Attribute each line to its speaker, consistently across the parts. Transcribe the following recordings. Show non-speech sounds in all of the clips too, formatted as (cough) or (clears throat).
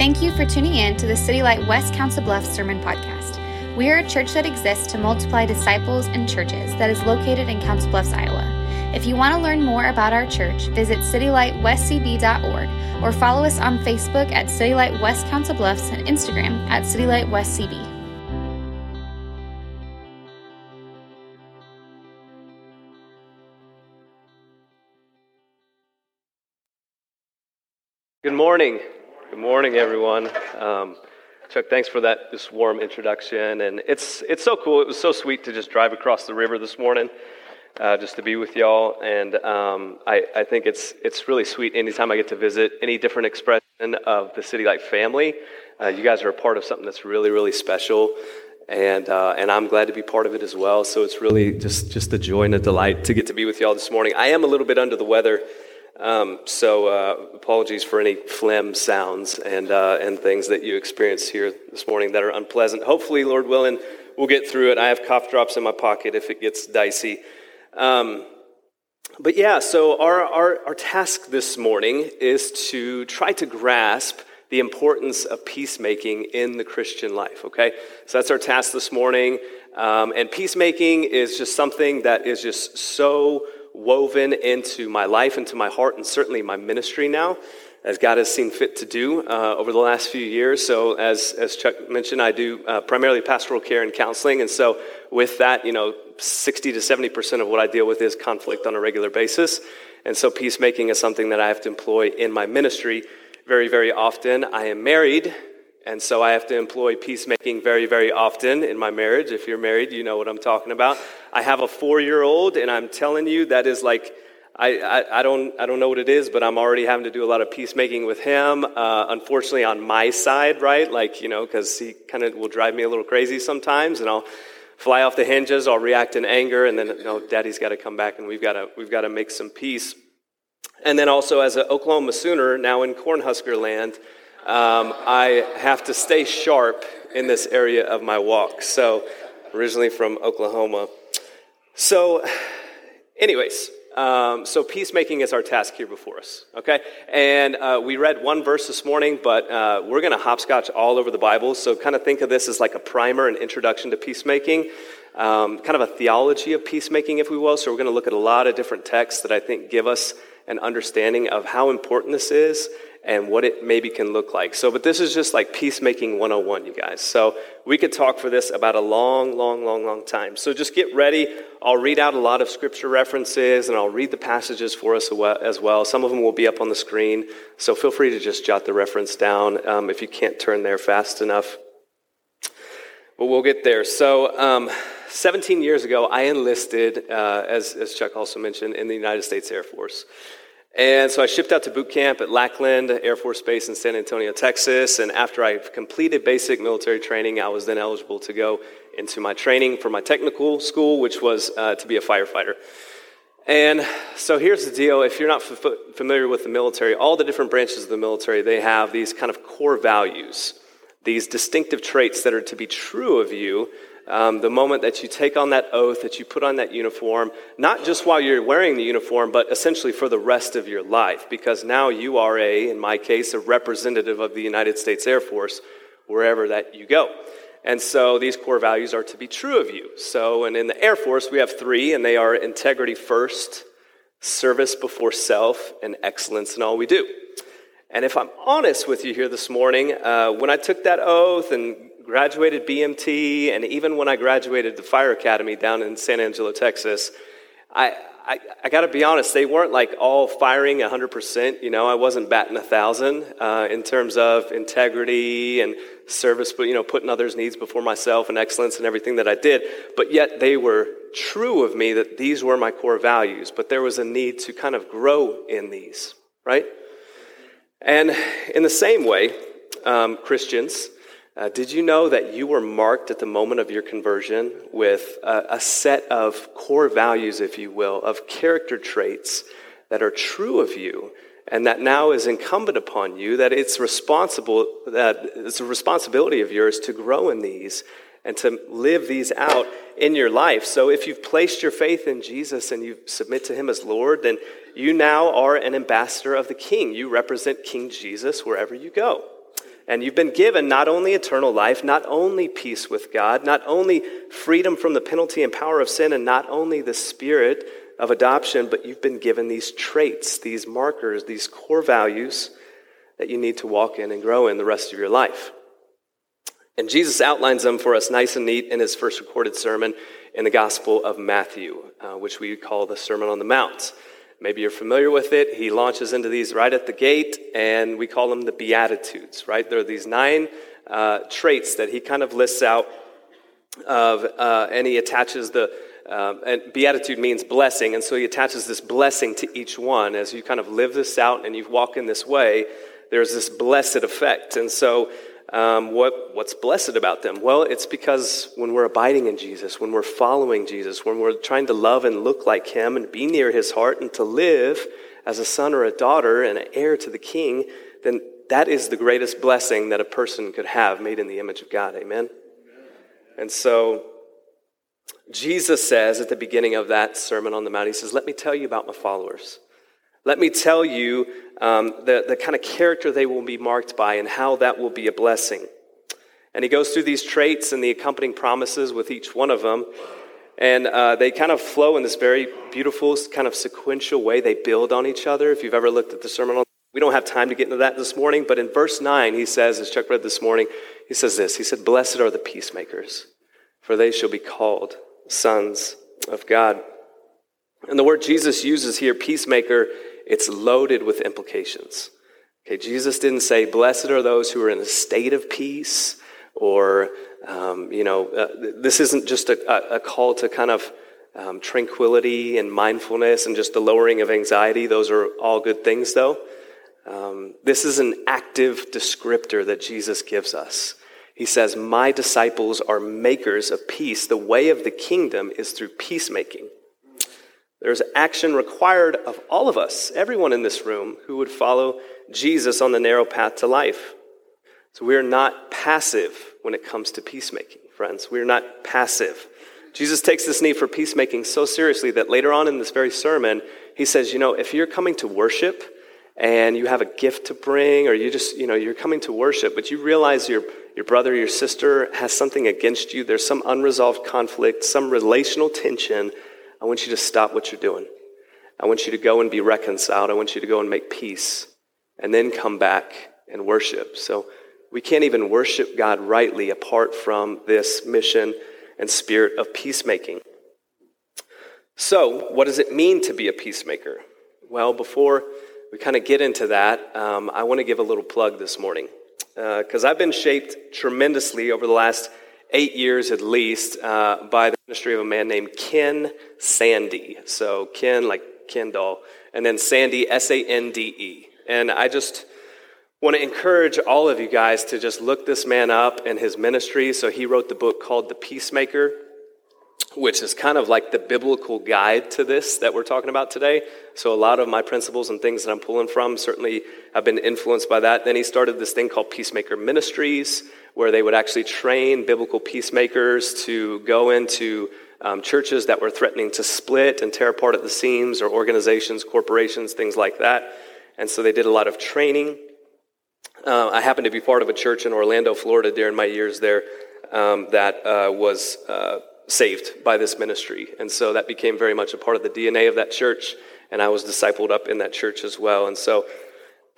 Speaker 1: Thank you for tuning in to the City Light West Council Bluffs Sermon Podcast. We are a church that exists to multiply disciples and churches that is located in Council Bluffs, Iowa. If you want to learn more about our church, visit citylightwestcb.org or follow us on Facebook at City Light West Council Bluffs and Instagram at City Light West CB.
Speaker 2: Good morning. Morning, everyone. Um, Chuck, thanks for that this warm introduction, and it's it's so cool. It was so sweet to just drive across the river this morning, uh, just to be with y'all. And um, I, I think it's it's really sweet. Anytime I get to visit any different expression of the City Light family, uh, you guys are a part of something that's really really special, and uh, and I'm glad to be part of it as well. So it's really just just a joy and a delight to get to be with y'all this morning. I am a little bit under the weather. Um, so uh, apologies for any phlegm sounds and, uh, and things that you experience here this morning that are unpleasant. Hopefully, Lord willing, we'll get through it. I have cough drops in my pocket if it gets dicey. Um, but yeah, so our, our, our task this morning is to try to grasp the importance of peacemaking in the Christian life, okay? So that's our task this morning. Um, and peacemaking is just something that is just so woven into my life, into my heart, and certainly my ministry now, as God has seen fit to do uh, over the last few years. So, as, as Chuck mentioned, I do uh, primarily pastoral care and counseling. And so, with that, you know, 60 to 70% of what I deal with is conflict on a regular basis. And so, peacemaking is something that I have to employ in my ministry very, very often. I am married. And so I have to employ peacemaking very, very often in my marriage. If you're married, you know what I'm talking about. I have a four year old, and I'm telling you, that is like, I, I, I, don't, I don't know what it is, but I'm already having to do a lot of peacemaking with him. Uh, unfortunately, on my side, right? Like, you know, because he kind of will drive me a little crazy sometimes, and I'll fly off the hinges, I'll react in anger, and then, you know, daddy's got to come back, and we've got to, we've got to make some peace. And then also, as an Oklahoma Sooner, now in Cornhusker land, um, I have to stay sharp in this area of my walk. So, originally from Oklahoma. So, anyways, um, so peacemaking is our task here before us, okay? And uh, we read one verse this morning, but uh, we're going to hopscotch all over the Bible. So, kind of think of this as like a primer, an introduction to peacemaking, um, kind of a theology of peacemaking, if we will. So, we're going to look at a lot of different texts that I think give us an understanding of how important this is and what it maybe can look like. So, but this is just like peacemaking 101, you guys. So, we could talk for this about a long, long, long, long time. So, just get ready. I'll read out a lot of scripture references and I'll read the passages for us as well. Some of them will be up on the screen. So, feel free to just jot the reference down um, if you can't turn there fast enough. But we'll get there. So, um, 17 years ago, I enlisted, uh, as, as Chuck also mentioned, in the United States Air Force. And so I shipped out to boot camp at Lackland Air Force Base in San Antonio, Texas. And after I completed basic military training, I was then eligible to go into my training for my technical school, which was uh, to be a firefighter. And so here's the deal if you're not f- familiar with the military, all the different branches of the military, they have these kind of core values, these distinctive traits that are to be true of you um, the moment that you take on that oath, that you put on that uniform, not just while you're wearing the uniform, but essentially for the rest of your life, because now you are a, in my case, a representative of the United States Air Force wherever that you go. And so these core values are to be true of you. So, and in the Air Force, we have three, and they are integrity first, service before self, and excellence in all we do. And if I'm honest with you here this morning, uh, when I took that oath and graduated BMT, and even when I graduated the Fire Academy down in San Angelo, Texas, I, I, I got to be honest, they weren't like all firing 100%. You know, I wasn't batting a thousand uh, in terms of integrity and service, but, you know, putting others' needs before myself and excellence and everything that I did. But yet they were true of me that these were my core values. But there was a need to kind of grow in these, right? And in the same way, um, Christians, uh, did you know that you were marked at the moment of your conversion with a, a set of core values, if you will, of character traits that are true of you and that now is incumbent upon you that it's responsible that it's a responsibility of yours to grow in these and to live these out in your life. So if you've placed your faith in jesus and you submit to him as lord then you now are an ambassador of the king. You represent king jesus wherever you go And you've been given not only eternal life, not only peace with God, not only freedom from the penalty and power of sin, and not only the spirit of adoption, but you've been given these traits, these markers, these core values that you need to walk in and grow in the rest of your life. And Jesus outlines them for us nice and neat in his first recorded sermon in the Gospel of Matthew, uh, which we call the Sermon on the Mount. Maybe you're familiar with it. He launches into these right at the gate, and we call them the Beatitudes, right? There are these nine uh, traits that he kind of lists out of, uh, and he attaches the, um, and beatitude means blessing, and so he attaches this blessing to each one. As you kind of live this out and you walk in this way, there's this blessed effect. And so um, what, what's blessed about them? Well, it's because when we're abiding in Jesus, when we're following Jesus, when we're trying to love and look like Him and be near His heart and to live as a son or a daughter and an heir to the King, then that is the greatest blessing that a person could have made in the image of God. Amen? And so Jesus says at the beginning of that Sermon on the Mount, He says, Let me tell you about my followers. Let me tell you um, the, the kind of character they will be marked by and how that will be a blessing. And he goes through these traits and the accompanying promises with each one of them. And uh, they kind of flow in this very beautiful, kind of sequential way. They build on each other. If you've ever looked at the sermon on, we don't have time to get into that this morning, but in verse 9, he says, as Chuck read this morning, he says this He said, Blessed are the peacemakers, for they shall be called sons of God. And the word Jesus uses here, peacemaker, it's loaded with implications. Okay, Jesus didn't say, Blessed are those who are in a state of peace, or, um, you know, uh, this isn't just a, a, call to kind of um, tranquility and mindfulness and just the lowering of anxiety. Those are all good things, though. Um, this is an active descriptor that Jesus gives us. He says, My disciples are makers of peace. The way of the kingdom is through peacemaking. There's action required of all of us, everyone in this room, who would follow Jesus on the narrow path to life. So we are not passive when it comes to peacemaking, friends. We are not passive. Jesus takes this need for peacemaking so seriously that later on in this very sermon, he says, you know, if you're coming to worship and you have a gift to bring, or you just, you know, you're coming to worship, but you realize your, your brother your sister has something against you, there's some unresolved conflict, some relational tension, I want you to stop what you're doing. I want you to go and be reconciled. I want you to go and make peace and then come back and worship. So we can't even worship God rightly apart from this mission and spirit of peacemaking. So, what does it mean to be a peacemaker? Well, before we kind of get into that, um, I want to give a little plug this morning because uh, I've been shaped tremendously over the last eight years at least uh, by the ministry of a man named Ken Sande. So, Ken, like Kendall, and then Sande, S A N D E. And I just want to encourage all of you guys to just look this man up and his ministry. So, he wrote the book called The Peacemaker, which is kind of like the biblical guide to this that we're talking about today. So, a lot of my principles and things that I'm pulling from certainly have been influenced by that. Then he started this thing called Peacemaker Ministries where they would actually train biblical peacemakers to go into um, churches that were threatening to split and tear apart at the seams, or organizations, corporations, things like that. And so they did a lot of training. Uh, I happened to be part of a church in Orlando, Florida during my years there um, that uh, was uh, saved by this ministry. And so that became very much a part of the DNA of that church. And I was discipled up in that church as well. And so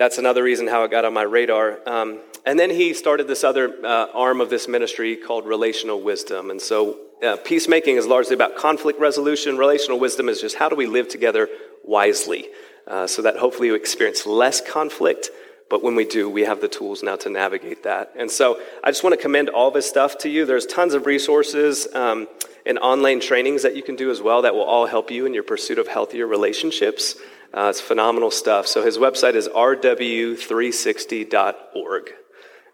Speaker 2: that's another reason how it got on my radar. Um, and then he started this other uh, arm of this ministry called relational wisdom. And so uh, peacemaking is largely about conflict resolution. Relational wisdom is just how do we live together wisely uh, so that hopefully we experience less conflict. But when we do, we have the tools now to navigate that. And so I just want to commend all this stuff to you. There's tons of resources um, and online trainings that you can do as well that will all help you in your pursuit of healthier relationships. Uh, it's phenomenal stuff. So his website is rw360.org.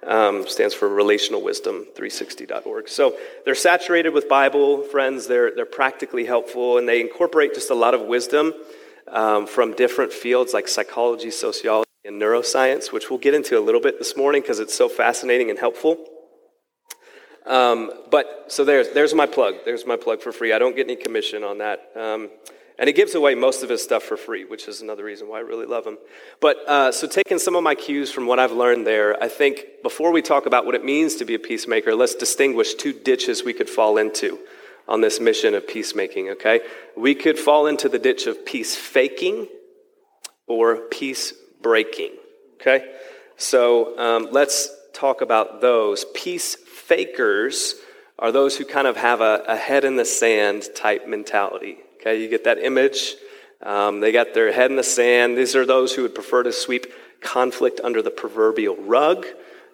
Speaker 2: Um, stands for Relational Wisdom 360.org. So they're saturated with Bible, friends. They're, they're practically helpful, and they incorporate just a lot of wisdom um, from different fields like psychology, sociology, and neuroscience, which we'll get into a little bit this morning because it's so fascinating and helpful. Um, but so there's, there's my plug. There's my plug for free. I don't get any commission on that. Um, And he gives away most of his stuff for free, which is another reason why I really love him. But uh, so, taking some of my cues from what I've learned there, I think before we talk about what it means to be a peacemaker, let's distinguish two ditches we could fall into on this mission of peacemaking, okay? We could fall into the ditch of peace faking or peace breaking, okay? So, um, let's talk about those. Peace fakers are those who kind of have a, a head in the sand type mentality Okay, you get that image. Um, they got their head in the sand. These are those who would prefer to sweep conflict under the proverbial rug.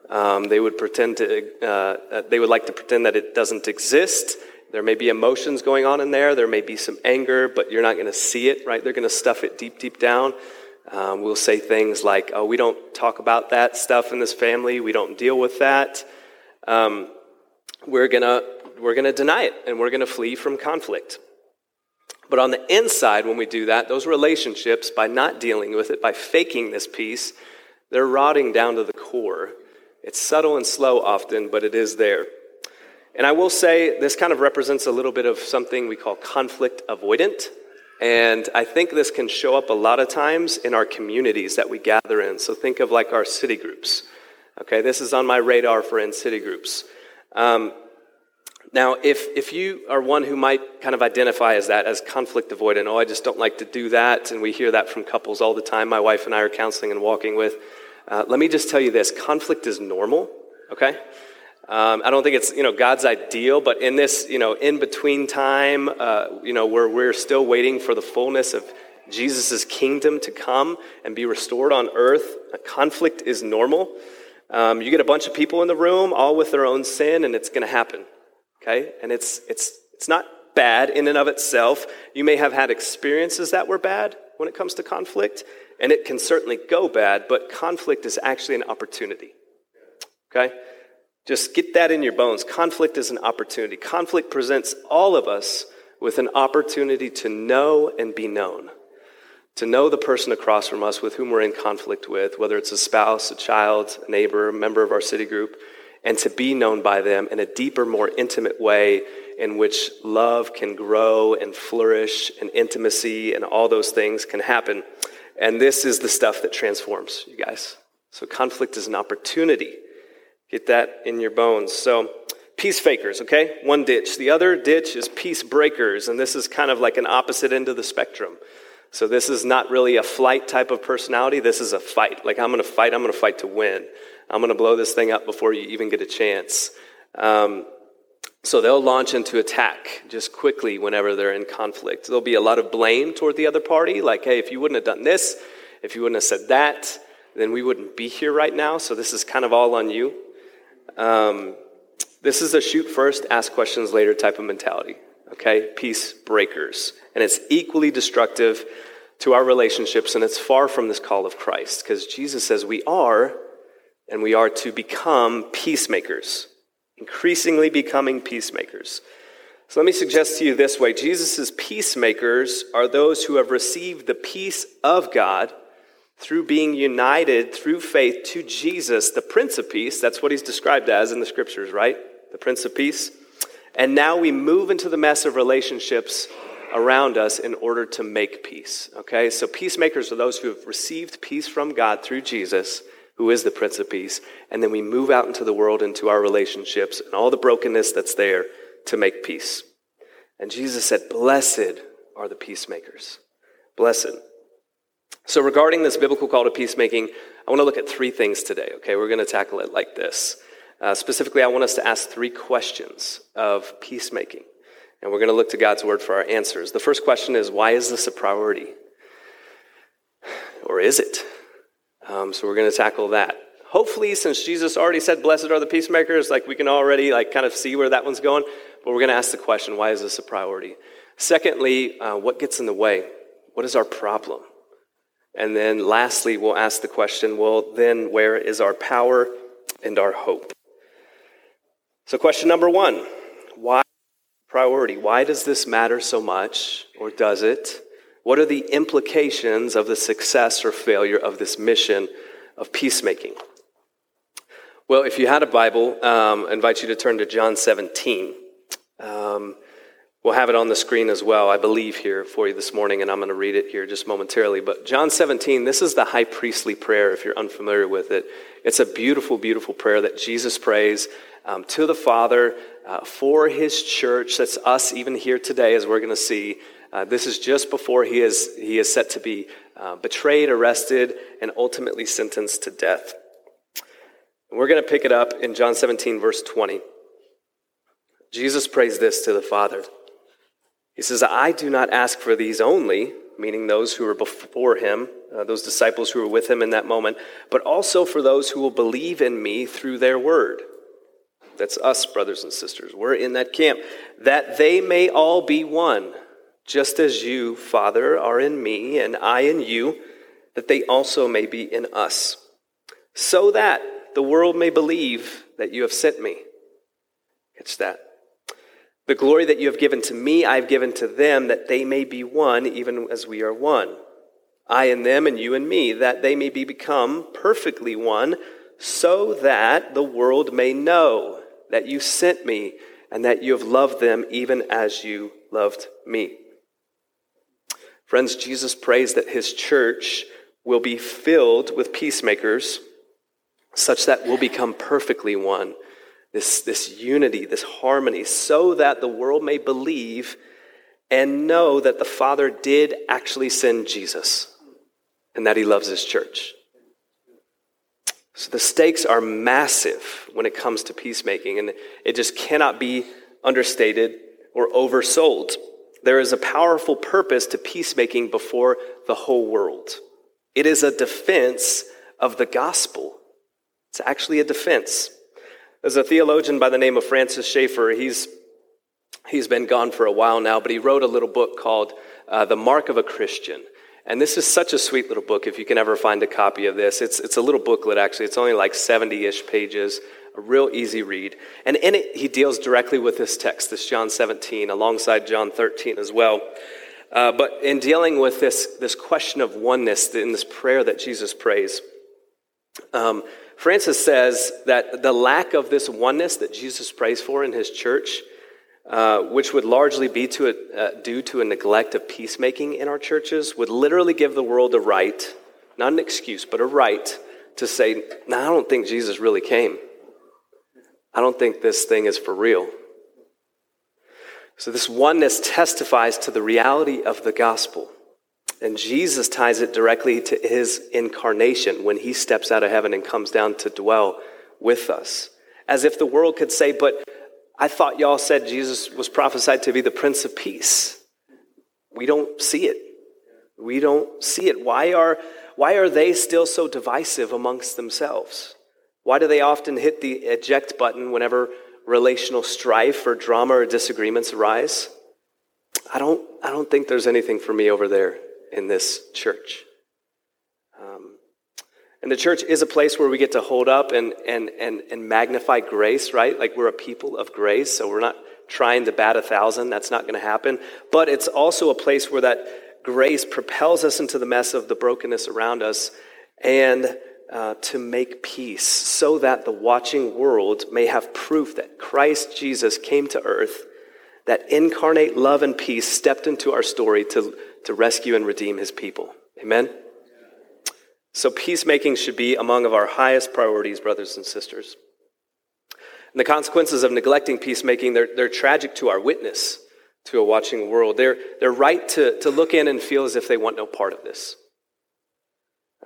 Speaker 2: Um, they would pretend to, uh, they would like to pretend that it doesn't exist. There may be emotions going on in there. There may be some anger, but you're not going to see it, right? They're going to stuff it deep, deep down. Um, we'll say things like, oh, we don't talk about that stuff in this family. We don't deal with that. Um, we're going to we're going to deny it and we're going to flee from conflict. But on the inside, when we do that, those relationships, by not dealing with it, by faking this peace, they're rotting down to the core. It's subtle and slow often, but it is there. And I will say this kind of represents a little bit of something we call conflict avoidant. And I think this can show up a lot of times in our communities that we gather in. So think of like our city groups. Okay, this is on my radar for in city groups. Um, now, if, if you are one who might kind of identify as that, as conflict avoidant, oh, I just don't like to do that, and we hear that from couples all the time, my wife and I are counseling and walking with, uh, let me just tell you this conflict is normal, okay? Um, I don't think it's, you know, God's ideal, but in this, you know, in between time, uh, you know, where we're still waiting for the fullness of Jesus' kingdom to come and be restored on earth, conflict is normal. Um, you get a bunch of people in the room, all with their own sin, and it's going to happen okay? And it's, it's, it's not bad in and of itself. You may have had experiences that were bad when it comes to conflict, and it can certainly go bad, but conflict is actually an opportunity, okay? Just get that in your bones. Conflict is an opportunity. Conflict presents all of us with an opportunity to know and be known. To know the person across from us with whom we're in conflict with, whether it's a spouse, a child, a neighbor, a member of our city group, and to be known by them in a deeper, more intimate way in which love can grow and flourish and intimacy and all those things can happen. And this is the stuff that transforms you guys. So conflict is an opportunity. Get that in your bones. So peace fakers, okay? One ditch. The other ditch is peace breakers, and this is kind of like an opposite end of the spectrum. So this is not really a flight type of personality. This is a fight. Like I'm going to fight. I'm going to fight to win. I'm going to blow this thing up before you even get a chance. Um, so they'll launch into attack just quickly whenever they're in conflict. There'll be a lot of blame toward the other party, like, hey, if you wouldn't have done this, if you wouldn't have said that, then we wouldn't be here right now. So this is kind of all on you. Um, this is a shoot first, ask questions later type of mentality. Okay, peace breakers. And it's equally destructive to our relationships, and it's far from this call of Christ because Jesus says we are and we are to become peacemakers, increasingly becoming peacemakers. So let me suggest to you this way Jesus' peacemakers are those who have received the peace of God through being united through faith to Jesus, the Prince of Peace. That's what he's described as in the scriptures, right? The Prince of Peace. And now we move into the mess of relationships around us in order to make peace. Okay? So peacemakers are those who have received peace from God through Jesus who is the Prince of Peace, and then we move out into the world, into our relationships, and all the brokenness that's there to make peace. And Jesus said, Blessed are the peacemakers. Blessed. So, regarding this biblical call to peacemaking, I want to look at three things today, okay? We're going to tackle it like this. Uh, specifically, I want us to ask three questions of peacemaking. And we're going to look to God's word for our answers. The first question is why is this a priority? Or is it? Um, so we're going to tackle that. Hopefully, since Jesus already said, "Blessed are the peacemakers," like we can already like kind of see where that one's going. But we're going to ask the question: Why is this a priority? Secondly, uh, what gets in the way? What is our problem? And then lastly, we'll ask the question: Well, then, where is our power and our hope? So, question number one: Why priority? Why does this matter so much, or does it? What are the implications of the success or failure of this mission of peacemaking? Well, if you had a Bible, um, I invite you to turn to John 17. Um, We'll have it on the screen as well, I believe, here for you this morning, and I'm going to read it here just momentarily. But John 17, this is the high priestly prayer, if you're unfamiliar with it. It's a beautiful, beautiful prayer that Jesus prays um, to the Father uh, for his church. That's us, even here today, as we're going to see. Uh, this is just before he is, he is set to be uh, betrayed, arrested, and ultimately sentenced to death. And we're going to pick it up in John 17, verse 20. Jesus prays this to the Father. He says, I do not ask for these only, meaning those who were before him, uh, those disciples who were with him in that moment, but also for those who will believe in me through their word. That's us, brothers and sisters. We're in that camp. That they may all be one, just as you, Father, are in me, and I in you, that they also may be in us, so that the world may believe that you have sent me. Catch that. The glory that you have given to me, I have given to them, that they may be one, even as we are one. I and them, and you and me, that they may be become perfectly one, so that the world may know that you sent me and that you have loved them even as you loved me. Friends, Jesus prays that his church will be filled with peacemakers such that we'll become perfectly one this, this unity, this harmony, so that the world may believe and know that the Father did actually send Jesus and that he loves his church. So the stakes are massive when it comes to peacemaking, and it just cannot be understated or oversold. There is a powerful purpose to peacemaking before the whole world. It is a defense of the gospel. It's actually a defense. There's a theologian by the name of Francis Schaeffer. He's, he's been gone for a while now, but he wrote a little book called uh, The Mark of a Christian. And this is such a sweet little book if you can ever find a copy of this. It's, it's a little booklet, actually. It's only like 70 ish pages, a real easy read. And in it, he deals directly with this text, this John 17, alongside John 13 as well. Uh, but in dealing with this, this question of oneness in this prayer that Jesus prays, um, Francis says that the lack of this oneness that Jesus prays for in his church, uh, which would largely be to a, uh, due to a neglect of peacemaking in our churches, would literally give the world a right, not an excuse, but a right to say, no, I don't think Jesus really came. I don't think this thing is for real. So, this oneness testifies to the reality of the gospel. And Jesus ties it directly to his incarnation when he steps out of heaven and comes down to dwell with us. As if the world could say, But I thought y'all said Jesus was prophesied to be the Prince of Peace. We don't see it. We don't see it. Why are, why are they still so divisive amongst themselves? Why do they often hit the eject button whenever relational strife or drama or disagreements arise? I don't, I don't think there's anything for me over there in this church. Um, and the church is a place where we get to hold up and, and, and, and magnify grace, right? Like we're a people of grace, so we're not trying to bat a thousand. That's not going to happen. But it's also a place where that grace propels us into the mess of the brokenness around us and uh, to make peace so that the watching world may have proof that Christ Jesus came to earth, that incarnate love and peace stepped into our story to to rescue and redeem his people. Amen? So, peacemaking should be among of our highest priorities, brothers and sisters. And the consequences of neglecting peacemaking, they're, they're tragic to our witness to a watching world. They're, they're right to, to look in and feel as if they want no part of this.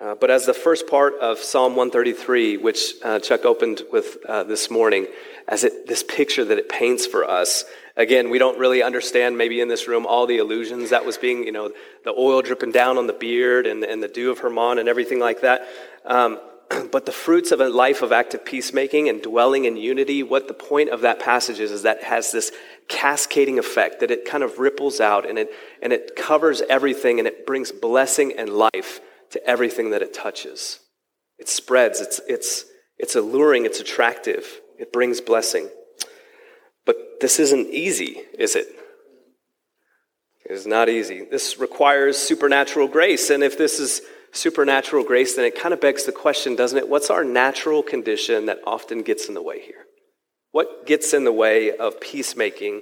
Speaker 2: Uh, but as the first part of Psalm 133, which uh, Chuck opened with uh, this morning, as it, this picture that it paints for us, Again, we don't really understand, maybe in this room, all the illusions that was being, you know, the oil dripping down on the beard and, and the dew of Hermon and everything like that. Um, (clears throat) but the fruits of a life of active peacemaking and dwelling in unity, what the point of that passage is, is that has this cascading effect, that it kind of ripples out and it, and it covers everything and it brings blessing and life to everything that it touches. It spreads, it's, it's, it's alluring, it's attractive, it brings blessing. But this isn't easy, is it? It is not easy. This requires supernatural grace. And if this is supernatural grace, then it kind of begs the question, doesn't it? What's our natural condition that often gets in the way here? What gets in the way of peacemaking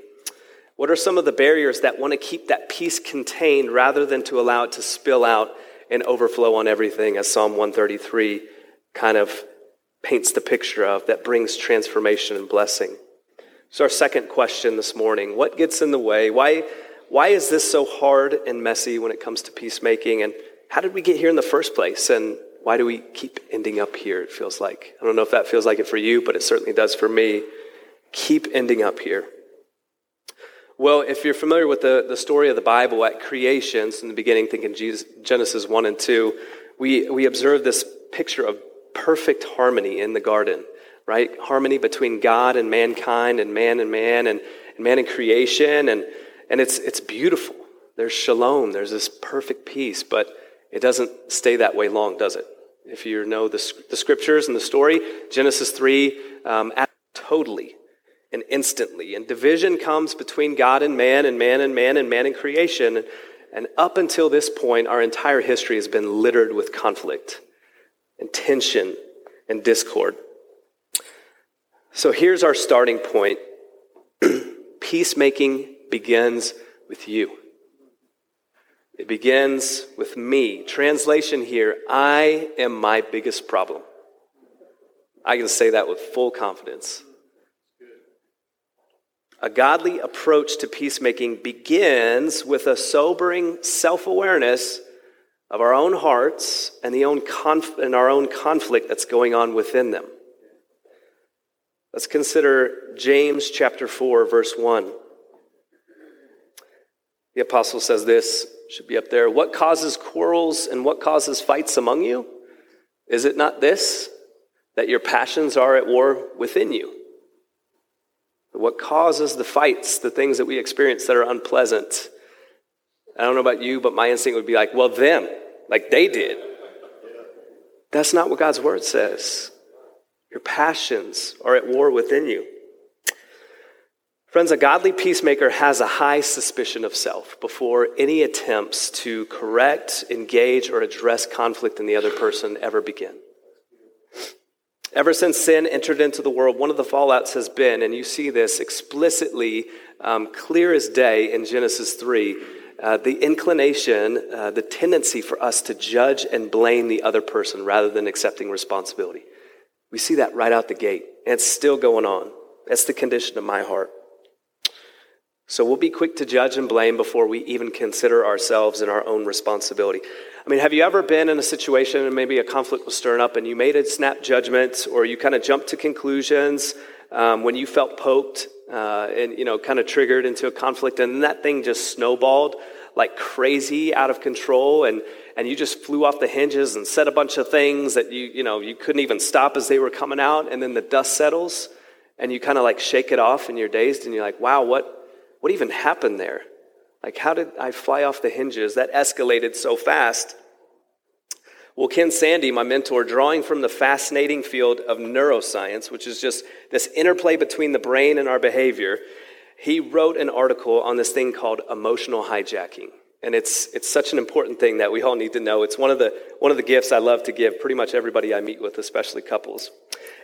Speaker 2: What are some of the barriers that want to keep that peace contained rather than to allow it to spill out and overflow on everything, as Psalm 133 kind of paints the picture of, that brings transformation and blessing? So, our second question this morning what gets in the way? Why, why is this so hard and messy when it comes to peacemaking? And how did we get here in the first place? And why do we keep ending up here, it feels like? I don't know if that feels like it for you, but it certainly does for me. Keep ending up here. Well, if you're familiar with the, the story of the Bible at creation, in the beginning, thinking Jesus, Genesis 1 and 2, we, we observe this picture of perfect harmony in the garden, right? Harmony between God and mankind, and man and man, and, and man and creation. And, and it's, it's beautiful. There's shalom, there's this perfect peace, but it doesn't stay that way long, does it? If you know the, the scriptures and the story, Genesis 3, um, totally and instantly. And division comes between God and man, and man and man, and man and creation. And up until this point, our entire history has been littered with conflict and tension and discord. So here's our starting point (clears throat) peacemaking begins with you. It begins with me. Translation here I am my biggest problem. I can say that with full confidence. A godly approach to peacemaking begins with a sobering self awareness of our own hearts and, the own conf- and our own conflict that's going on within them. Let's consider James chapter 4, verse 1. The apostle says this, should be up there. What causes quarrels and what causes fights among you? Is it not this, that your passions are at war within you? What causes the fights, the things that we experience that are unpleasant? I don't know about you, but my instinct would be like, well, them, like they did. That's not what God's word says. Your passions are at war within you. Friends, a godly peacemaker has a high suspicion of self before any attempts to correct, engage, or address conflict in the other person ever begin. Ever since sin entered into the world, one of the fallouts has been, and you see this explicitly um, clear as day in Genesis 3, uh, the inclination, uh, the tendency for us to judge and blame the other person rather than accepting responsibility. We see that right out the gate, and it's still going on. That's the condition of my heart. So we'll be quick to judge and blame before we even consider ourselves and our own responsibility. I mean, have you ever been in a situation and maybe a conflict was stirring up and you made a snap judgment or you kind of jumped to conclusions um, when you felt poked uh, and, you know, kind of triggered into a conflict and that thing just snowballed like crazy out of control and, and you just flew off the hinges and said a bunch of things that you, you know, you couldn't even stop as they were coming out and then the dust settles and you kind of like shake it off and you're dazed and you're like, wow, what, what even happened there? Like, how did I fly off the hinges? That escalated so fast. Well, Ken Sande, my mentor, drawing from the fascinating field of neuroscience, which is just this interplay between the brain and our behavior, he wrote an article on this thing called emotional hijacking. And it's, it's such an important thing that we all need to know. It's one of, the, one of the gifts I love to give pretty much everybody I meet with, especially couples.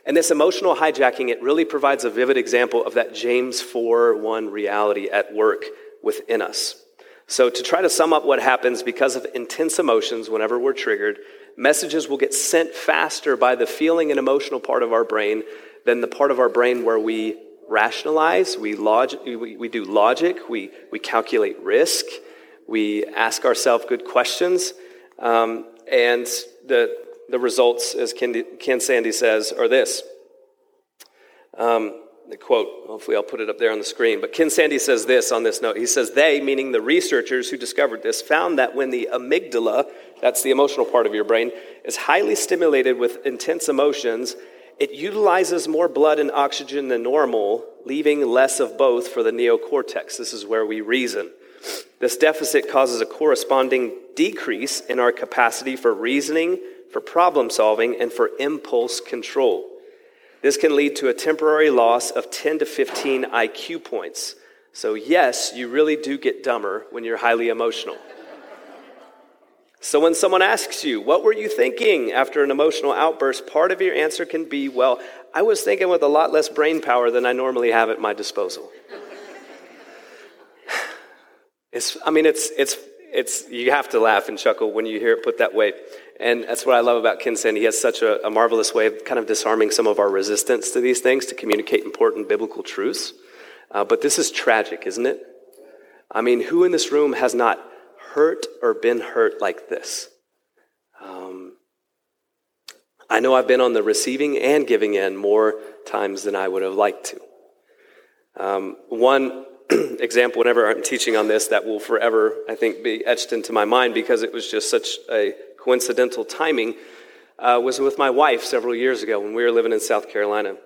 Speaker 2: And this emotional hijacking, it really provides a vivid example of that James 4 1 reality at work within us. So, to try to sum up what happens because of intense emotions whenever we're triggered, messages will get sent faster by the feeling and emotional part of our brain than the part of our brain where we rationalize, we, log- we, we do logic, we, we calculate risk, we ask ourselves good questions, um, and the, the results, as Ken, Ken Sande says, are this. Um, the quote, hopefully I'll put it up there on the screen, but Ken Sande says this on this note. He says, They, meaning the researchers who discovered this, found that when the amygdala, that's the emotional part of your brain, is highly stimulated with intense emotions, it utilizes more blood and oxygen than normal, leaving less of both for the neocortex. This is where we reason. This deficit causes a corresponding decrease in our capacity for reasoning, for problem solving, and for impulse control. This can lead to a temporary loss of 10 to 15 IQ points. So, yes, you really do get dumber when you're highly emotional. So, when someone asks you, What were you thinking after an emotional outburst? part of your answer can be, Well, I was thinking with a lot less brain power than I normally have at my disposal. It's, I mean, it's, it's, it's, you have to laugh and chuckle when you hear it put that way. And that's what I love about Ken Sande. He has such a, a marvelous way of kind of disarming some of our resistance to these things to communicate important biblical truths. Uh, but this is tragic, isn't it? I mean, who in this room has not hurt or been hurt like this? Um, I know I've been on the receiving and giving end more times than I would have liked to. Um, one (clears throat) example, whenever I'm teaching on this, that will forever, I think, be etched into my mind because it was just such a coincidental timing, uh, was with my wife several years ago when we were living in South Carolina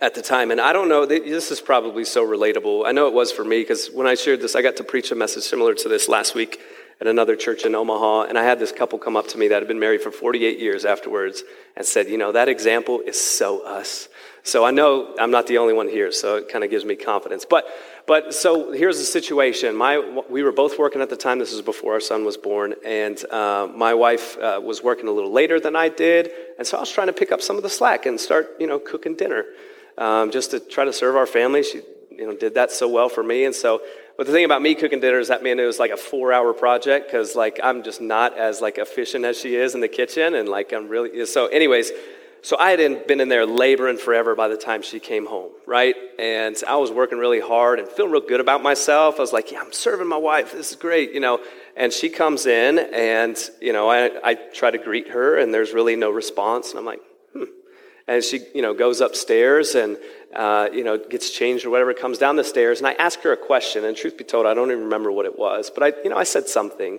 Speaker 2: at the time. And I don't know, this is probably so relatable. I know it was for me because when I shared this, I got to preach a message similar to this last week at another church in Omaha. And I had this couple come up to me that had been married for 48 years afterwards and said, You know, that example is so us. So I know I'm not the only one here, so it kind of gives me confidence. But, but so here's the situation. My, we were both working at the time. This was before our son was born, and uh, my wife uh, was working a little later than I did, and so I was trying to pick up some of the slack and start, you know, cooking dinner um, just to try to serve our family. She, you know, did that so well for me. And so, but the thing about me cooking dinner is that man, it was like a four-hour project because like I'm just not as like efficient as she is in the kitchen, and like I'm really so. Anyways, so I had been in there laboring forever by the time she came home, right? And I was working really hard and feeling real good about myself. I was like, yeah, I'm serving my wife. This is great, you know. And she comes in, and you know, I, I try to greet her, and there's really no response, and I'm like, hmm. and she, you know, goes upstairs and, uh, you know, gets changed or whatever, comes down the stairs. And I ask her a question. And truth be told, I don't even remember what it was. But I, you know, I said something.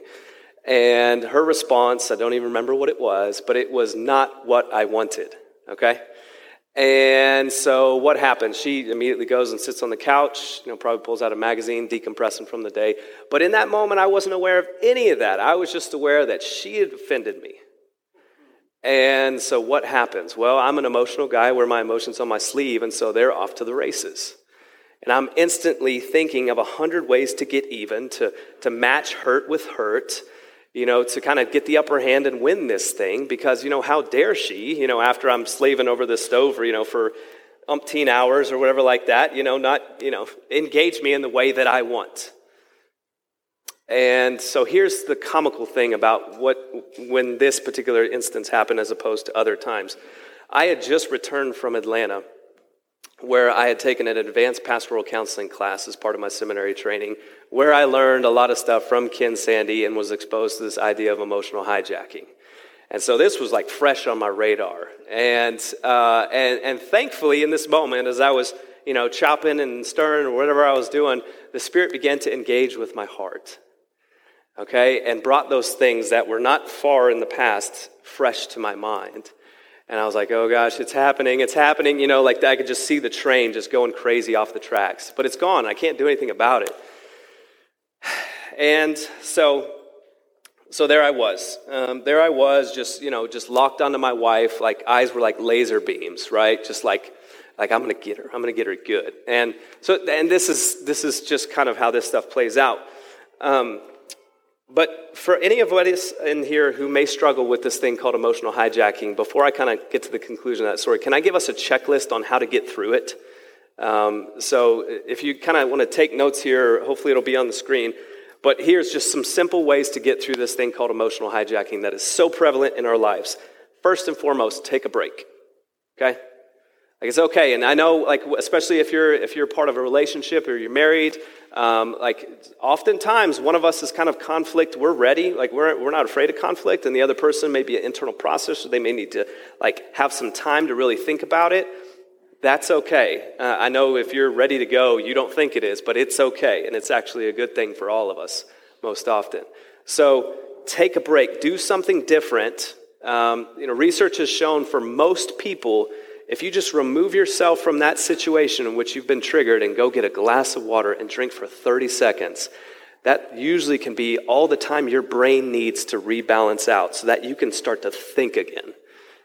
Speaker 2: And her response, I don't even remember what it was, but it was not what I wanted. Okay? And so what happens? She immediately goes and sits on the couch, you know, probably pulls out a magazine, decompressing from the day. But in that moment, I wasn't aware of any of that. I was just aware that she had offended me. And so what happens? Well, I'm an emotional guy, I wear my emotions on my sleeve, and so they're off to the races. And I'm instantly thinking of a hundred ways to get even, to, to match hurt with hurt, you know, to kind of get the upper hand and win this thing. Because, you know, how dare she, you know, after I'm slaving over the stove, you know, for umpteen hours or whatever like that, you know, not, you know, engage me in the way that I want. And so here's the comical thing about what when this particular instance happened as opposed to other times. I had just returned from Atlanta where I had taken an advanced pastoral counseling class as part of my seminary training, where I learned a lot of stuff from Ken Sande and was exposed to this idea of emotional hijacking. And so this was like fresh on my radar. And, uh, and, and thankfully, in this moment, as I was you know, chopping and stirring or whatever I was doing, the Spirit began to engage with my heart okay, and brought those things that were not far in the past fresh to my mind. And I was like, oh gosh, it's happening, it's happening. You know, like I could just see the train just going crazy off the tracks. But it's gone. I can't do anything about it. (sighs) And so, so there I was. Um, there I was, just, you know, just locked onto my wife. Like eyes were like laser beams, right? Just like, like I'm gonna get her. I'm gonna get her good. And so, and this is, this is just kind of how this stuff plays out. Um, but for any of us in here who may struggle with this thing called emotional hijacking, before I kind of get to the conclusion of that story, can I give us a checklist on how to get through it? Um, so if you kind of want to take notes here, hopefully it'll be on the screen. But here's just some simple ways to get through this thing called emotional hijacking that is so prevalent in our lives. First and foremost, take a break. Okay? Like it's okay, and I know, like especially if you're if you're part of a relationship or you're married, um, like oftentimes one of us is kind of conflict. We're ready, like we're we're not afraid of conflict, and the other person may be an internal process, so they may need to like have some time to really think about it. That's okay. Uh, I know if you're ready to go, you don't think it is, but it's okay, and it's actually a good thing for all of us most often. So take a break, do something different. Um, you know, research has shown for most people if you just remove yourself from that situation in which you've been triggered and go get a glass of water and drink for 30 seconds, that usually can be all the time your brain needs to rebalance out so that you can start to think again.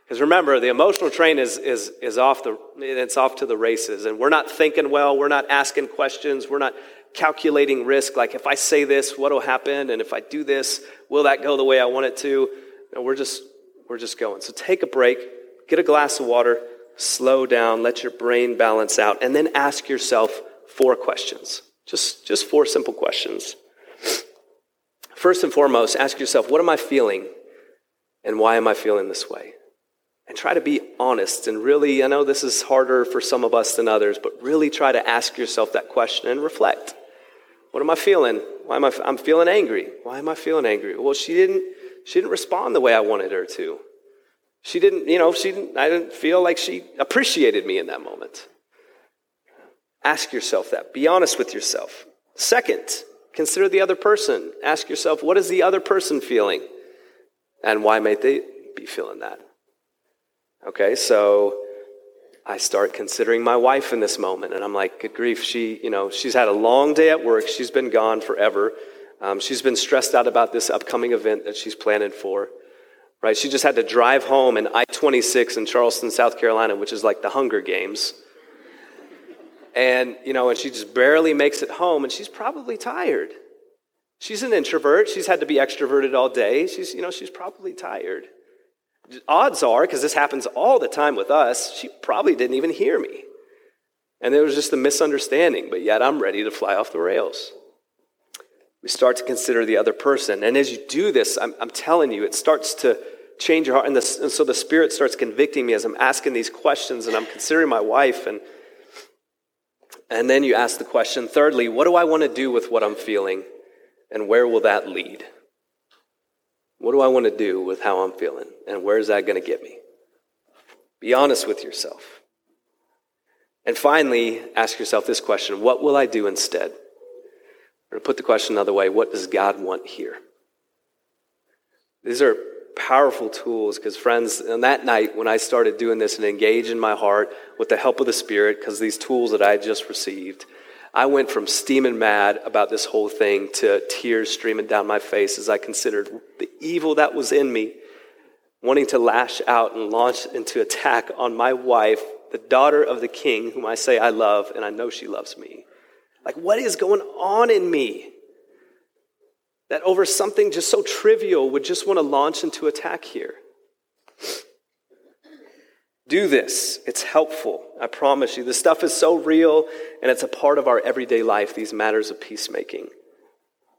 Speaker 2: Because remember, the emotional train is, is, is off the, it's off to the races. And we're not thinking well, we're not asking questions, we're not calculating risk, like if I say this, what will happen? And if I do this, will that go the way I want it to? No, we're just, we're just going. So take a break, get a glass of water, slow down, let your brain balance out, and then ask yourself four questions. Just, just four simple questions. First and foremost, ask yourself, what am I feeling and why am I feeling this way? And try to be honest and really, I know this is harder for some of us than others, but really try to ask yourself that question and reflect. What am I feeling? Why am I, I'm feeling angry. Why am I feeling angry? Well, she didn't, she didn't respond the way I wanted her to. She didn't, you know, she didn't, I didn't feel like she appreciated me in that moment. Ask yourself that. Be honest with yourself. Second, consider the other person. Ask yourself, what is the other person feeling? And why might they be feeling that? Okay, so I start considering my wife in this moment, and I'm like, good grief, she, you know, she's had a long day at work. She's been gone forever. Um, she's been stressed out about this upcoming event that she's planning for. Right? She just had to drive home in I 26 in Charleston, South Carolina, which is like the Hunger Games. And, you know, and she just barely makes it home, and she's probably tired. She's an introvert. She's had to be extroverted all day. She's, you know, she's probably tired. Odds are, because this happens all the time with us, she probably didn't even hear me. And there was just a misunderstanding, but yet I'm ready to fly off the rails. We start to consider the other person. And as you do this, I'm, I'm telling you, it starts to change your heart. And, the, and so the Spirit starts convicting me as I'm asking these questions and I'm considering my wife. And, and then you ask the question thirdly, what do I want to do with what I'm feeling? And where will that lead? What do I want to do with how I'm feeling? And where is that going to get me? Be honest with yourself. And finally, ask yourself this question What will I do instead? Or put the question another way, what does God want here? These are powerful tools because, friends, on that night when I started doing this and engaging my heart with the help of the Spirit, because these tools that I just received, I went from steaming mad about this whole thing to tears streaming down my face as I considered the evil that was in me, wanting to lash out and launch into attack on my wife, the daughter of the king, whom I say I love, and I know she loves me. Like, what is going on in me? That over something just so trivial would just want to launch into attack here. Do this. It's helpful. I promise you. This stuff is so real and it's a part of our everyday life, these matters of peacemaking.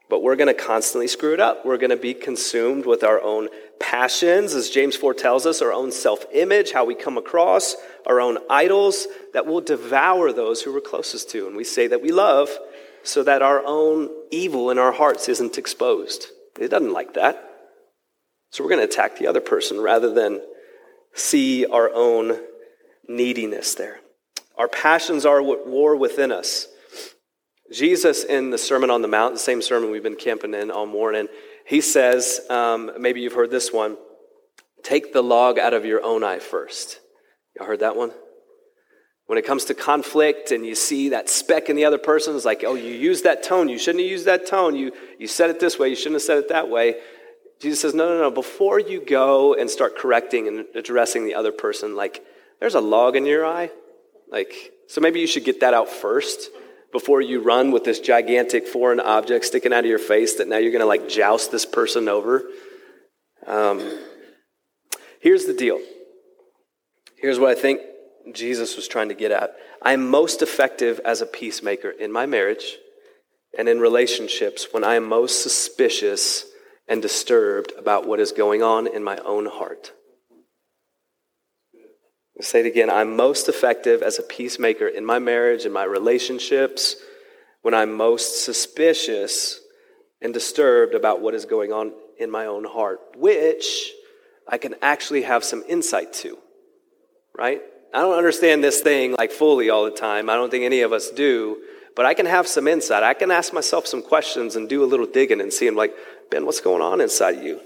Speaker 2: But we're going to constantly screw it up. We're going to be consumed with our own passions, as James 4 tells us, our own self image, how we come across, our own idols that will devour those who we're closest to. And we say that we love so that our own evil in our hearts isn't exposed. It doesn't like that. So we're going to attack the other person rather than see our own neediness there. Our passions are at war within us. Jesus, in the Sermon on the Mount, the same sermon we've been camping in all morning, he says, um, maybe you've heard this one, take the log out of your own eye first. Y'all heard that one? When it comes to conflict and you see that speck in the other person, it's like, oh, you used that tone. You shouldn't have used that tone. You, you said it this way. You shouldn't have said it that way. Jesus says, no, no, no. Before you go and start correcting and addressing the other person, like, there's a log in your eye. Like, so maybe you should get that out first before you run with this gigantic foreign object sticking out of your face that now you're going to like joust this person over. Um, here's the deal. Here's what I think Jesus was trying to get at. I'm most effective as a peacemaker in my marriage and in relationships when I am most suspicious and disturbed about what is going on in my own heart. Say it again. I'm most effective as a peacemaker in my marriage and my relationships when I'm most suspicious and disturbed about what is going on in my own heart, which I can actually have some insight to, right? I don't understand this thing like fully all the time. I don't think any of us do, but I can have some insight. I can ask myself some questions and do a little digging and see, like, Ben, what's going on inside you?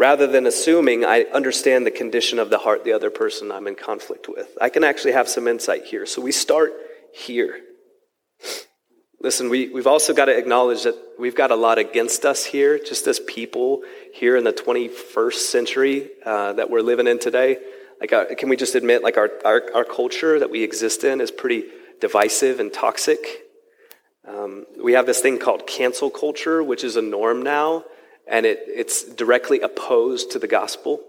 Speaker 2: Rather than assuming I understand the condition of the heart the other person I'm in conflict with, I can actually have some insight here. So we start here. Listen, we, we've also got to acknowledge that we've got a lot against us here, just as people here in the 21st century uh, that we're living in today. Like, uh, can we just admit, like, our, our, our culture that we exist in is pretty divisive and toxic? Um, we have this thing called cancel culture, which is a norm now, and it, it's directly opposed to the gospel.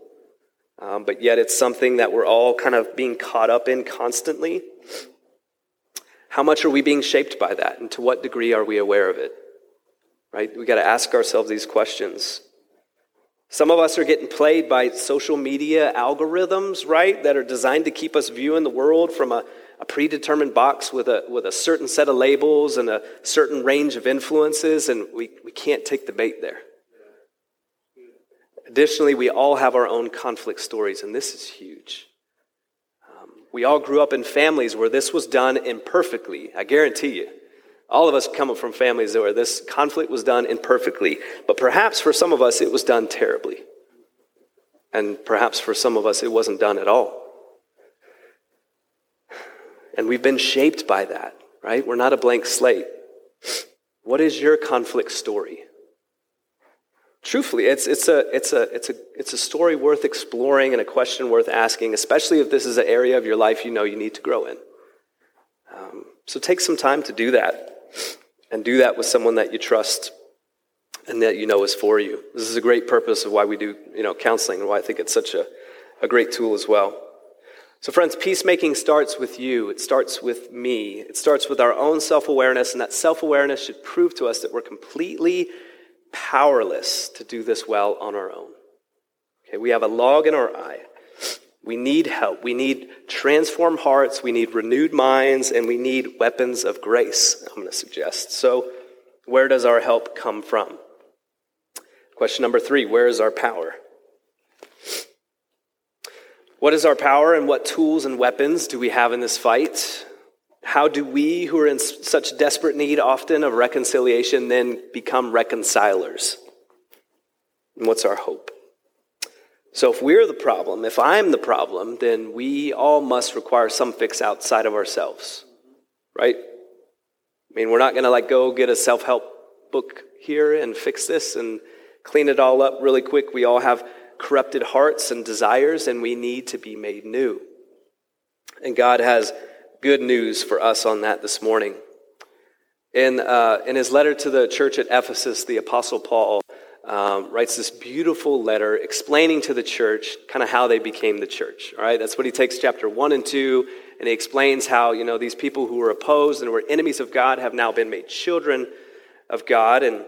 Speaker 2: Um, but yet it's something that we're all kind of being caught up in constantly. How much are we being shaped by that, and to what degree are we aware of it? right? We got to ask ourselves these questions. Some of us are getting played by social media algorithms, right, that are designed to keep us viewing the world from a, a, predetermined box with a, with a certain set of labels and a certain range of influences, and we, we can't take the bait there. Additionally, we all have our own conflict stories, and this is huge. Um, we all grew up in families where this was done imperfectly, I guarantee you. All of us come from families where this conflict was done imperfectly, but perhaps for some of us it was done terribly. And perhaps for some of us it wasn't done at all. And we've been shaped by that, right? We're not a blank slate. What is your conflict story? Truthfully, it's, it's, a, it's, a, it's, a, it's a story worth exploring and a question worth asking, especially if this is an area of your life you know you need to grow in. Um, so take some time to do that and do that with someone that you trust and that you know is for you. This is a great purpose of why we do, you know, counseling and why I think it's such a, a great tool as well. So, friends, peacemaking starts with you. It starts with me. It starts with our own self awareness, and that self awareness should prove to us that we're completely powerless to do this well on our own. Okay, we have a log in our eye. We need help. We need transformed hearts. We need renewed minds, and we need weapons of grace, I'm going to suggest. So, where does our help come from? Question number three Where is our power? What is our power, and what tools and weapons do we have in this fight? How do we, who are in such desperate need often of reconciliation, then become reconcilers? And what's our hope? So, if we're the problem, if I'm the problem, then we all must require some fix outside of ourselves, right? I mean, we're not going to like go get a self help book here and fix this and clean it all up really quick. We all have corrupted hearts and desires, and we need to be made new. And God has good news for us on that this morning. In, uh, in his letter to the church at Ephesus, the Apostle Paul um, writes this beautiful letter explaining to the church kind of how they became the church. All right, that's what he takes chapter one and two, and he explains how you know these people who were opposed and were enemies of God have now been made children of God, and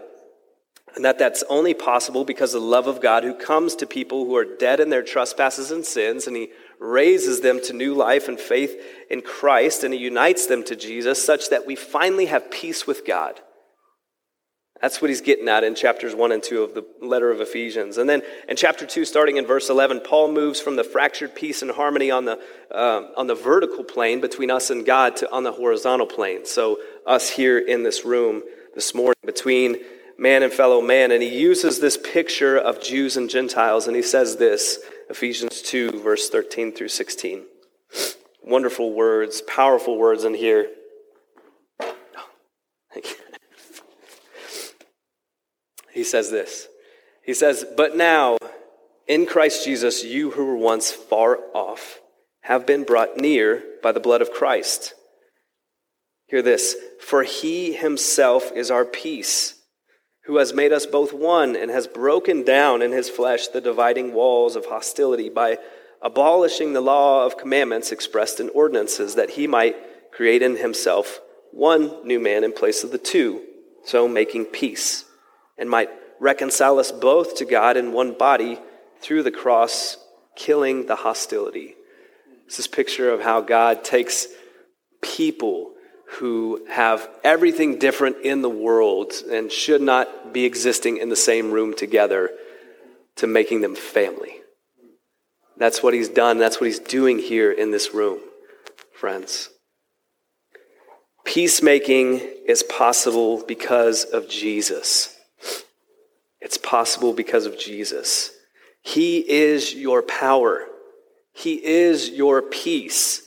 Speaker 2: and that that's only possible because of the love of God who comes to people who are dead in their trespasses and sins, and he raises them to new life and faith in Christ, and he unites them to Jesus, such that we finally have peace with God. That's what he's getting at in chapters 1 and 2 of the letter of Ephesians. And then in chapter 2, starting in verse 11, Paul moves from the fractured peace and harmony on the, uh, on the vertical plane between us and God to on the horizontal plane. So, us here in this room this morning, between man and fellow man. And he uses this picture of Jews and Gentiles, and he says this Ephesians 2, verse 13 through 16. Wonderful words, powerful words in here. (laughs) he says this. He says, But now, in Christ Jesus, you who were once far off have been brought near by the blood of Christ. Hear this For he himself is our peace, who has made us both one and has broken down in his flesh the dividing walls of hostility by abolishing the law of commandments expressed in ordinances, that he might create in himself one new man in place of the two, so making peace and might reconcile us both to God in one body through the cross, killing the hostility. This is picture of how God takes people who have everything different in the world and should not be existing in the same room together to making them family. That's what he's done. That's what he's doing here in this room, friends. Peacemaking is possible because of Jesus. It's possible because of Jesus. He is your power. He is your peace.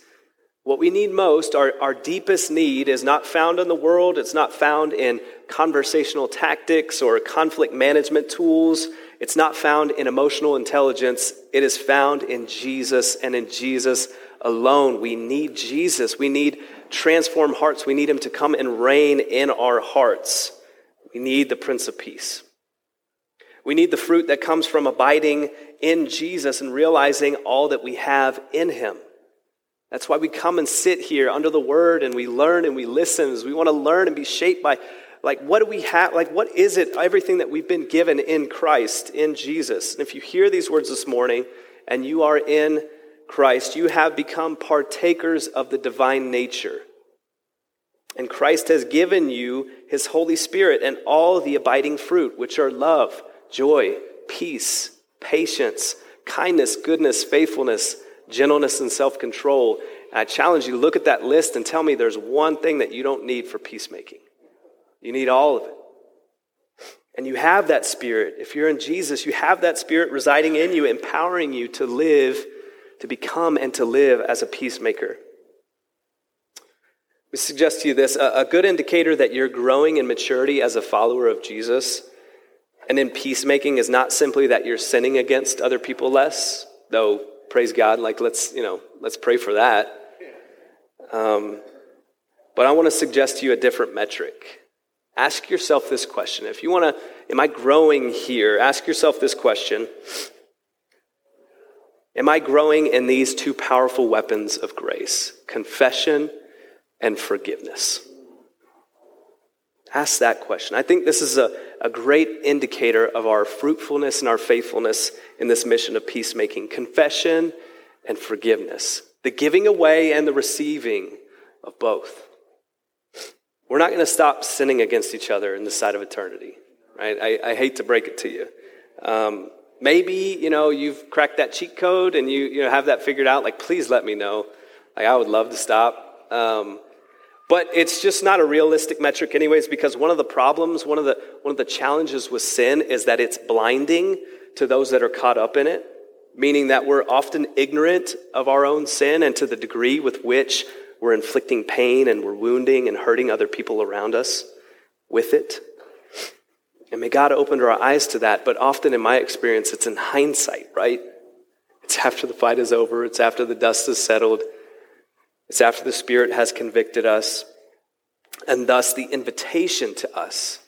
Speaker 2: What we need most, our, our deepest need, is not found in the world. It's not found in conversational tactics or conflict management tools. It's not found in emotional intelligence. It is found in Jesus and in Jesus alone. We need Jesus. We need transformed hearts. We need Him to come and reign in our hearts. We need the Prince of Peace. We need the fruit that comes from abiding in Jesus and realizing all that we have in Him. That's why we come and sit here under the Word and we learn and we listen. We want to learn and be shaped by like what do we have like what is it everything that we've been given in christ in jesus and if you hear these words this morning and you are in christ you have become partakers of the divine nature and christ has given you his holy spirit and all the abiding fruit which are love joy peace patience kindness goodness faithfulness gentleness and self-control i challenge you to look at that list and tell me there's one thing that you don't need for peacemaking you need all of it. And you have that spirit. If you're in Jesus, you have that spirit residing in you, empowering you to live, to become, and to live as a peacemaker. We suggest to you this a, good indicator that you're growing in maturity as a follower of Jesus and in peacemaking is not simply that you're sinning against other people less, though, praise God, like let's, you know, let's pray for that. Um, but I want to suggest to you a different metric. Ask yourself this question. If you want to, am I growing here? Ask yourself this question Am I growing in these two powerful weapons of grace, confession and forgiveness? Ask that question. I think this is a, a great indicator of our fruitfulness and our faithfulness in this mission of peacemaking confession and forgiveness, the giving away and the receiving of both. We're not going to stop sinning against each other in the sight of eternity, right? I, I hate to break it to you. Um, maybe, you know, you've cracked that cheat code and you, you know, have that figured out. Like, please let me know. Like, I would love to stop. Um, but it's just not a realistic metric anyways because one of the problems, one of the, one of the challenges with sin is that it's blinding to those that are caught up in it, meaning that we're often ignorant of our own sin and to the degree with which we're inflicting pain and we're wounding and hurting other people around us with it. And may God open our eyes to that. But often in my experience, it's in hindsight, right? It's after the fight is over, it's after the dust is settled, it's after the Spirit has convicted us. And thus, the invitation to us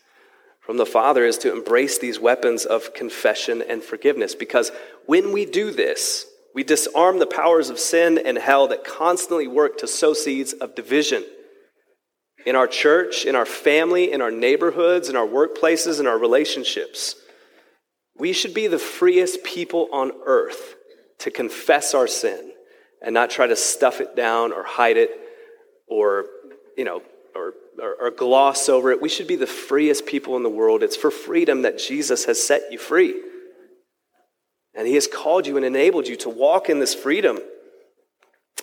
Speaker 2: from the Father is to embrace these weapons of confession and forgiveness. Because when we do this, we disarm the powers of sin and hell that constantly work to sow seeds of division in our church, in our family, in our neighborhoods, in our workplaces, in our relationships. We should be the freest people on earth to confess our sin and not try to stuff it down or hide it or, you know, or, or, or gloss over it. We should be the freest people in the world. It's for freedom that Jesus has set you free. And He has called you and enabled you to walk in this freedom.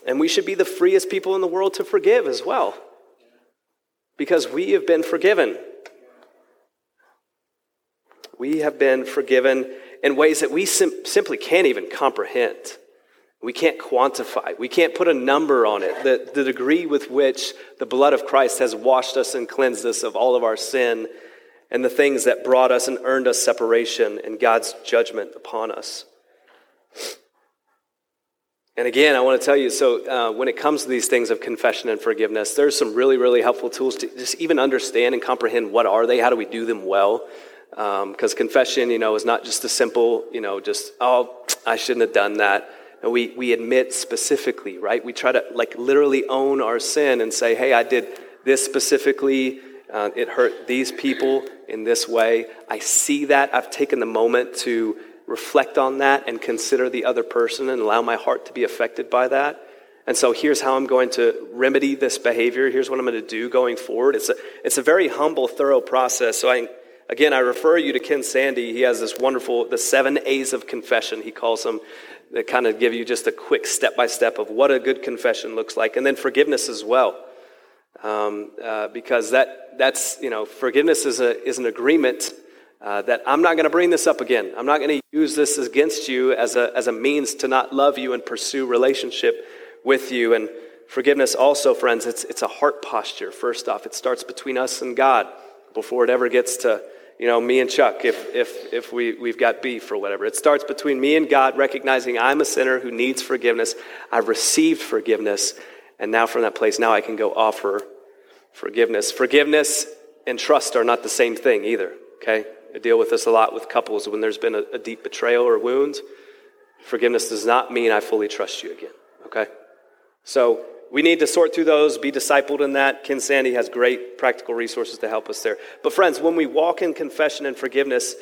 Speaker 2: And we should be the freest people in the world to forgive as well. Because we have been forgiven. We have been forgiven in ways that we sim- simply can't even comprehend. We can't quantify. We can't put a number on it. The, the degree with which the blood of Christ has washed us and cleansed us of all of our sin and the things that brought us and earned us separation and God's judgment upon us. And again, I want to tell you so uh, when it comes to these things of confession and forgiveness, there's some really, really helpful tools to just even understand and comprehend what are they, how do we do them well. Because um, confession, you know, is not just a simple, you know, just, oh, I shouldn't have done that. We, we admit specifically, right? We try to like literally own our sin and say, hey, I did this specifically. Uh, it hurt these people in this way. I see that. I've taken the moment to reflect on that and consider the other person and allow my heart to be affected by that. And so here's how I'm going to remedy this behavior. Here's what I'm going to do going forward. It's a, it's a very humble, thorough process. So I, again, I refer you to Ken Sande. He has this wonderful, the seven A's of confession, he calls them, that kind of give you just a quick step by step of what a good confession looks like. And then forgiveness as well. Um, uh, because that, that's, you know, forgiveness is, a, is an agreement uh, that I'm not going to bring this up again. I'm not going to use this against you as a, as a means to not love you and pursue relationship with you. And forgiveness also, friends, it's, it's a heart posture, first off. It starts between us and God before it ever gets to, you know, me and Chuck if, if, if we, we've got beef or whatever. It starts between me and God, recognizing I'm a sinner who needs forgiveness. I've received forgiveness. And now from that place, now I can go offer forgiveness. Forgiveness and trust are not the same thing either, okay? I deal with this a lot with couples when there's been a, a deep betrayal or wound. Forgiveness does not mean I fully trust you again, okay? So we need to sort through those, be discipled in that. Ken Sande has great practical resources to help us there. But, friends, when we walk in confession and forgiveness,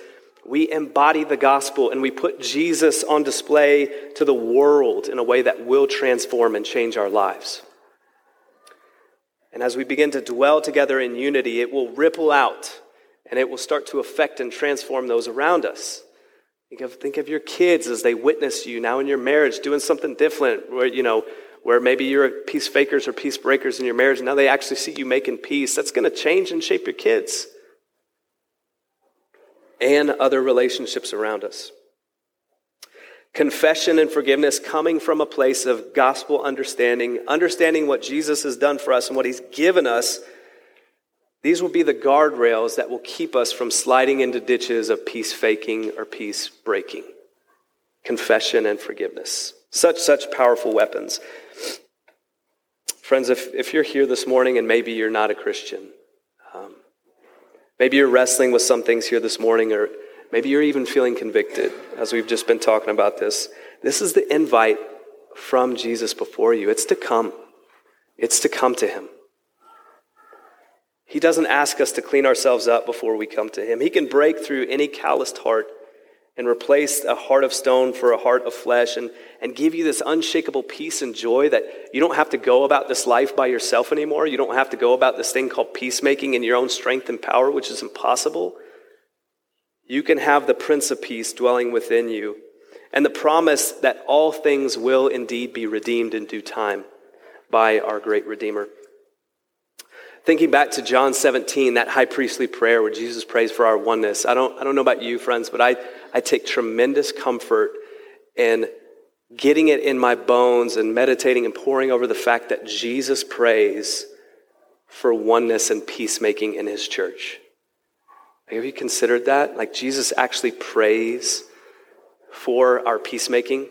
Speaker 2: we embody the gospel and we put Jesus on display to the world in a way that will transform and change our lives. And as we begin to dwell together in unity, it will ripple out and it will start to affect and transform those around us. Think of, think of your kids as they witness you now in your marriage doing something different, where, you know, where maybe you're peace fakers or peace breakers in your marriage, and now they actually see you making peace. That's going to change and shape your kids and other relationships around us. Confession and forgiveness coming from a place of gospel understanding, understanding what Jesus has done for us and what he's given us these will be the guardrails that will keep us from sliding into ditches of peace faking or peace breaking. Confession and forgiveness. Such, such powerful weapons. Friends, if, if you're here this morning and maybe you're not a Christian, um, maybe you're wrestling with some things here this morning, or maybe you're even feeling convicted as we've just been talking about this, this is the invite from Jesus before you. It's to come, it's to come to Him. He doesn't ask us to clean ourselves up before we come to Him. He can break through any calloused heart and replace a heart of stone for a heart of flesh and, and give you this unshakable peace and joy that you don't have to go about this life by yourself anymore. You don't have to go about this thing called peacemaking in your own strength and power, which is impossible. You can have the Prince of Peace dwelling within you and the promise that all things will indeed be redeemed in due time by our great Redeemer. Thinking back to John 17, that high priestly prayer where Jesus prays for our oneness. I don't, I don't know about you, friends, but I, I take tremendous comfort in getting it in my bones and meditating and poring over the fact that Jesus prays for oneness and peacemaking in his church. Have you considered that? Like Jesus actually prays for our peacemaking?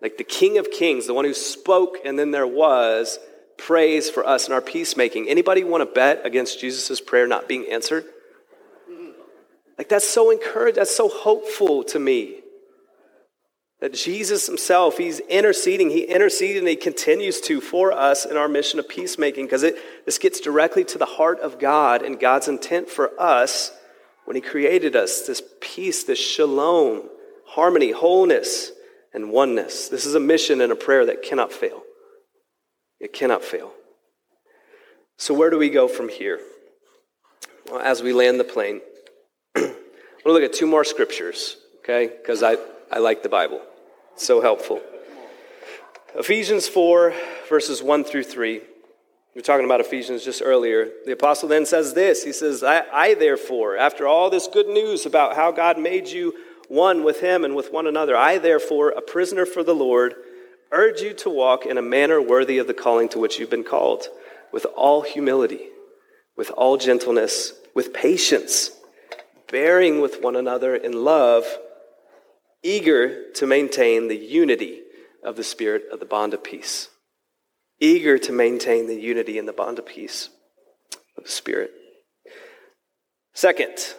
Speaker 2: Like the King of Kings, the one who spoke and then there was, prays for us in our peacemaking. Anybody want to bet against Jesus' prayer not being answered? Like that's so encouraged, that's so hopeful to me. That Jesus himself, he's interceding, he interceded and he continues to for us in our mission of peacemaking because it this gets directly to the heart of God and God's intent for us when he created us, this peace, this shalom, harmony, wholeness, and oneness. This is a mission and a prayer that cannot fail. It cannot fail. So, where do we go from here? Well, as we land the plane, (clears throat) I'm going to look at two more scriptures, okay? Because I, I like the Bible. It's so helpful. Ephesians 4, verses 1 through 3. We were talking about Ephesians just earlier. The apostle then says this He says, I, I, therefore, after all this good news about how God made you one with Him and with one another, I, therefore, a prisoner for the Lord, urge you to walk in a manner worthy of the calling to which you've been called, with all humility, with all gentleness, with patience, bearing with one another in love, eager to maintain the unity of the Spirit of the bond of peace. Eager to maintain the unity in the bond of peace of the Spirit. Second,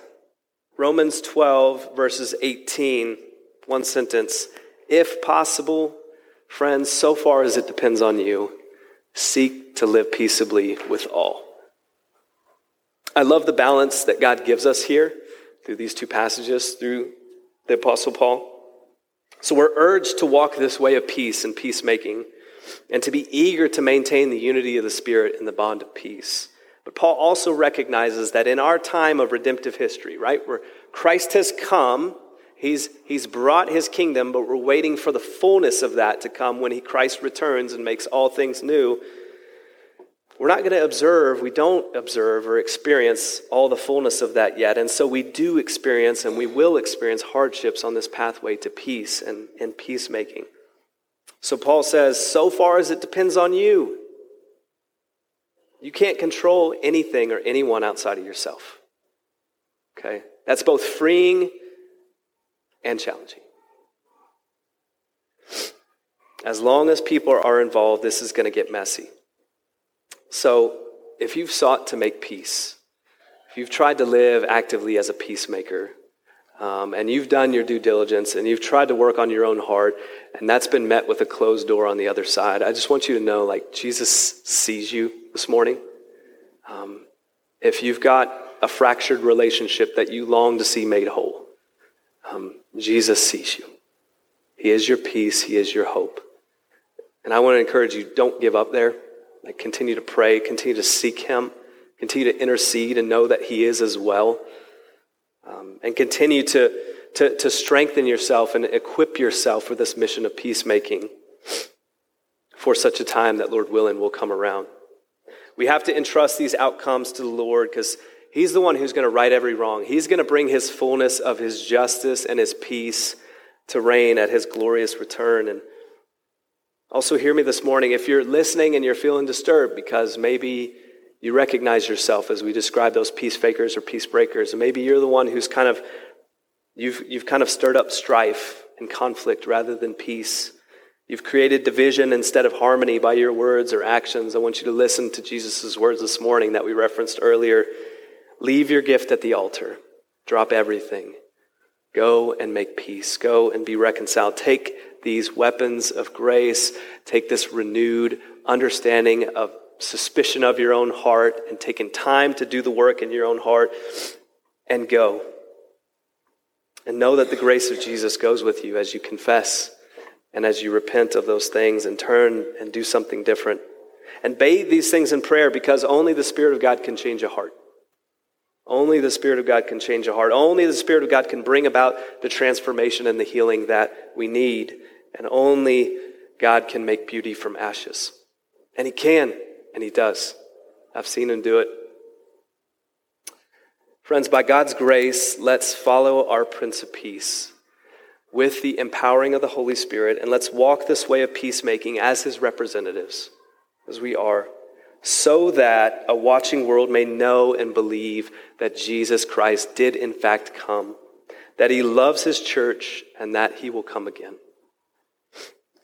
Speaker 2: Romans 12, verses 18, one sentence. If possible, Friends, so far as it depends on you, seek to live peaceably with all. I love the balance that God gives us here through these two passages, through the Apostle Paul. So we're urged to walk this way of peace and peacemaking and to be eager to maintain the unity of the Spirit in the bond of peace. But Paul also recognizes that in our time of redemptive history, right, where Christ has come He's, he's brought his kingdom, but we're waiting for the fullness of that to come when he, Christ returns and makes all things new. We're not going to observe, we don't observe or experience all the fullness of that yet. And so we do experience and we will experience hardships on this pathway to peace and, and peacemaking. So Paul says, so far as it depends on you, you can't control anything or anyone outside of yourself. Okay? That's both freeing and challenging. As long as people are involved, this is going to get messy. So, if you've sought to make peace, if you've tried to live actively as a peacemaker, um, and you've done your due diligence and you've tried to work on your own heart, and that's been met with a closed door on the other side. I just want you to know, like, Jesus sees you this morning. Um, if you've got a fractured relationship that you long to see made whole, um, Jesus sees you. He is your peace, He is your hope. And I want to encourage you don't give up there. Like, continue to pray, continue to seek Him, continue to intercede and know that He is as well. Um, and continue to, to, to strengthen yourself and equip yourself for this mission of peacemaking for such a time that, Lord willing, will come around. We have to entrust these outcomes to the Lord because He's the one who's going to right every wrong. He's going to bring His fullness of His justice and His peace to reign at His glorious return. And also, hear me this morning. If you're listening and you're feeling disturbed because maybe you recognize yourself as we describe those peace fakers or peace breakers, and maybe you're the one who's kind of you've, you've kind of stirred up strife and conflict rather than peace. You've created division instead of harmony by your words or actions. I want you to listen to Jesus' words this morning that we referenced earlier. Leave your gift at the altar. Drop everything. Go and make peace. Go and be reconciled. Take these weapons of grace. Take this renewed understanding of suspicion of your own heart and taking time to do the work in your own heart and go. And know that the grace of Jesus goes with you as you confess and as you repent of those things and turn and do something different. And bathe these things in prayer because only the Spirit of God can change a heart. Only the Spirit of God can change a heart. Only the Spirit of God can bring about the transformation and the healing that we need. And only God can make beauty from ashes. And He can, and He does. I've seen Him do it. Friends, by God's grace, let's follow our Prince of Peace with the empowering of the Holy Spirit, and let's walk this way of peacemaking as His representatives, as we are, so that a watching world may know and believe that Jesus Christ did in fact come, that He loves His church, and that He will come again.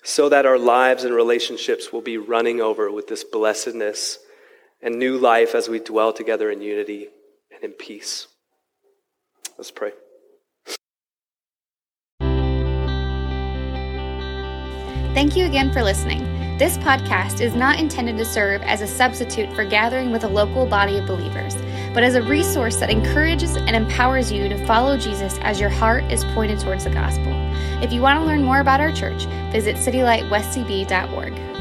Speaker 2: So that our lives and relationships will be running over with this blessedness and new life as we dwell together in unity and in peace. Let's pray.
Speaker 1: Thank you again for listening. This podcast is not intended to serve as a substitute for gathering with a local body of believers, but as a resource that encourages and empowers you to follow Jesus as your heart is pointed towards the gospel. If you want to learn more about our church, visit citylightwestcb.org.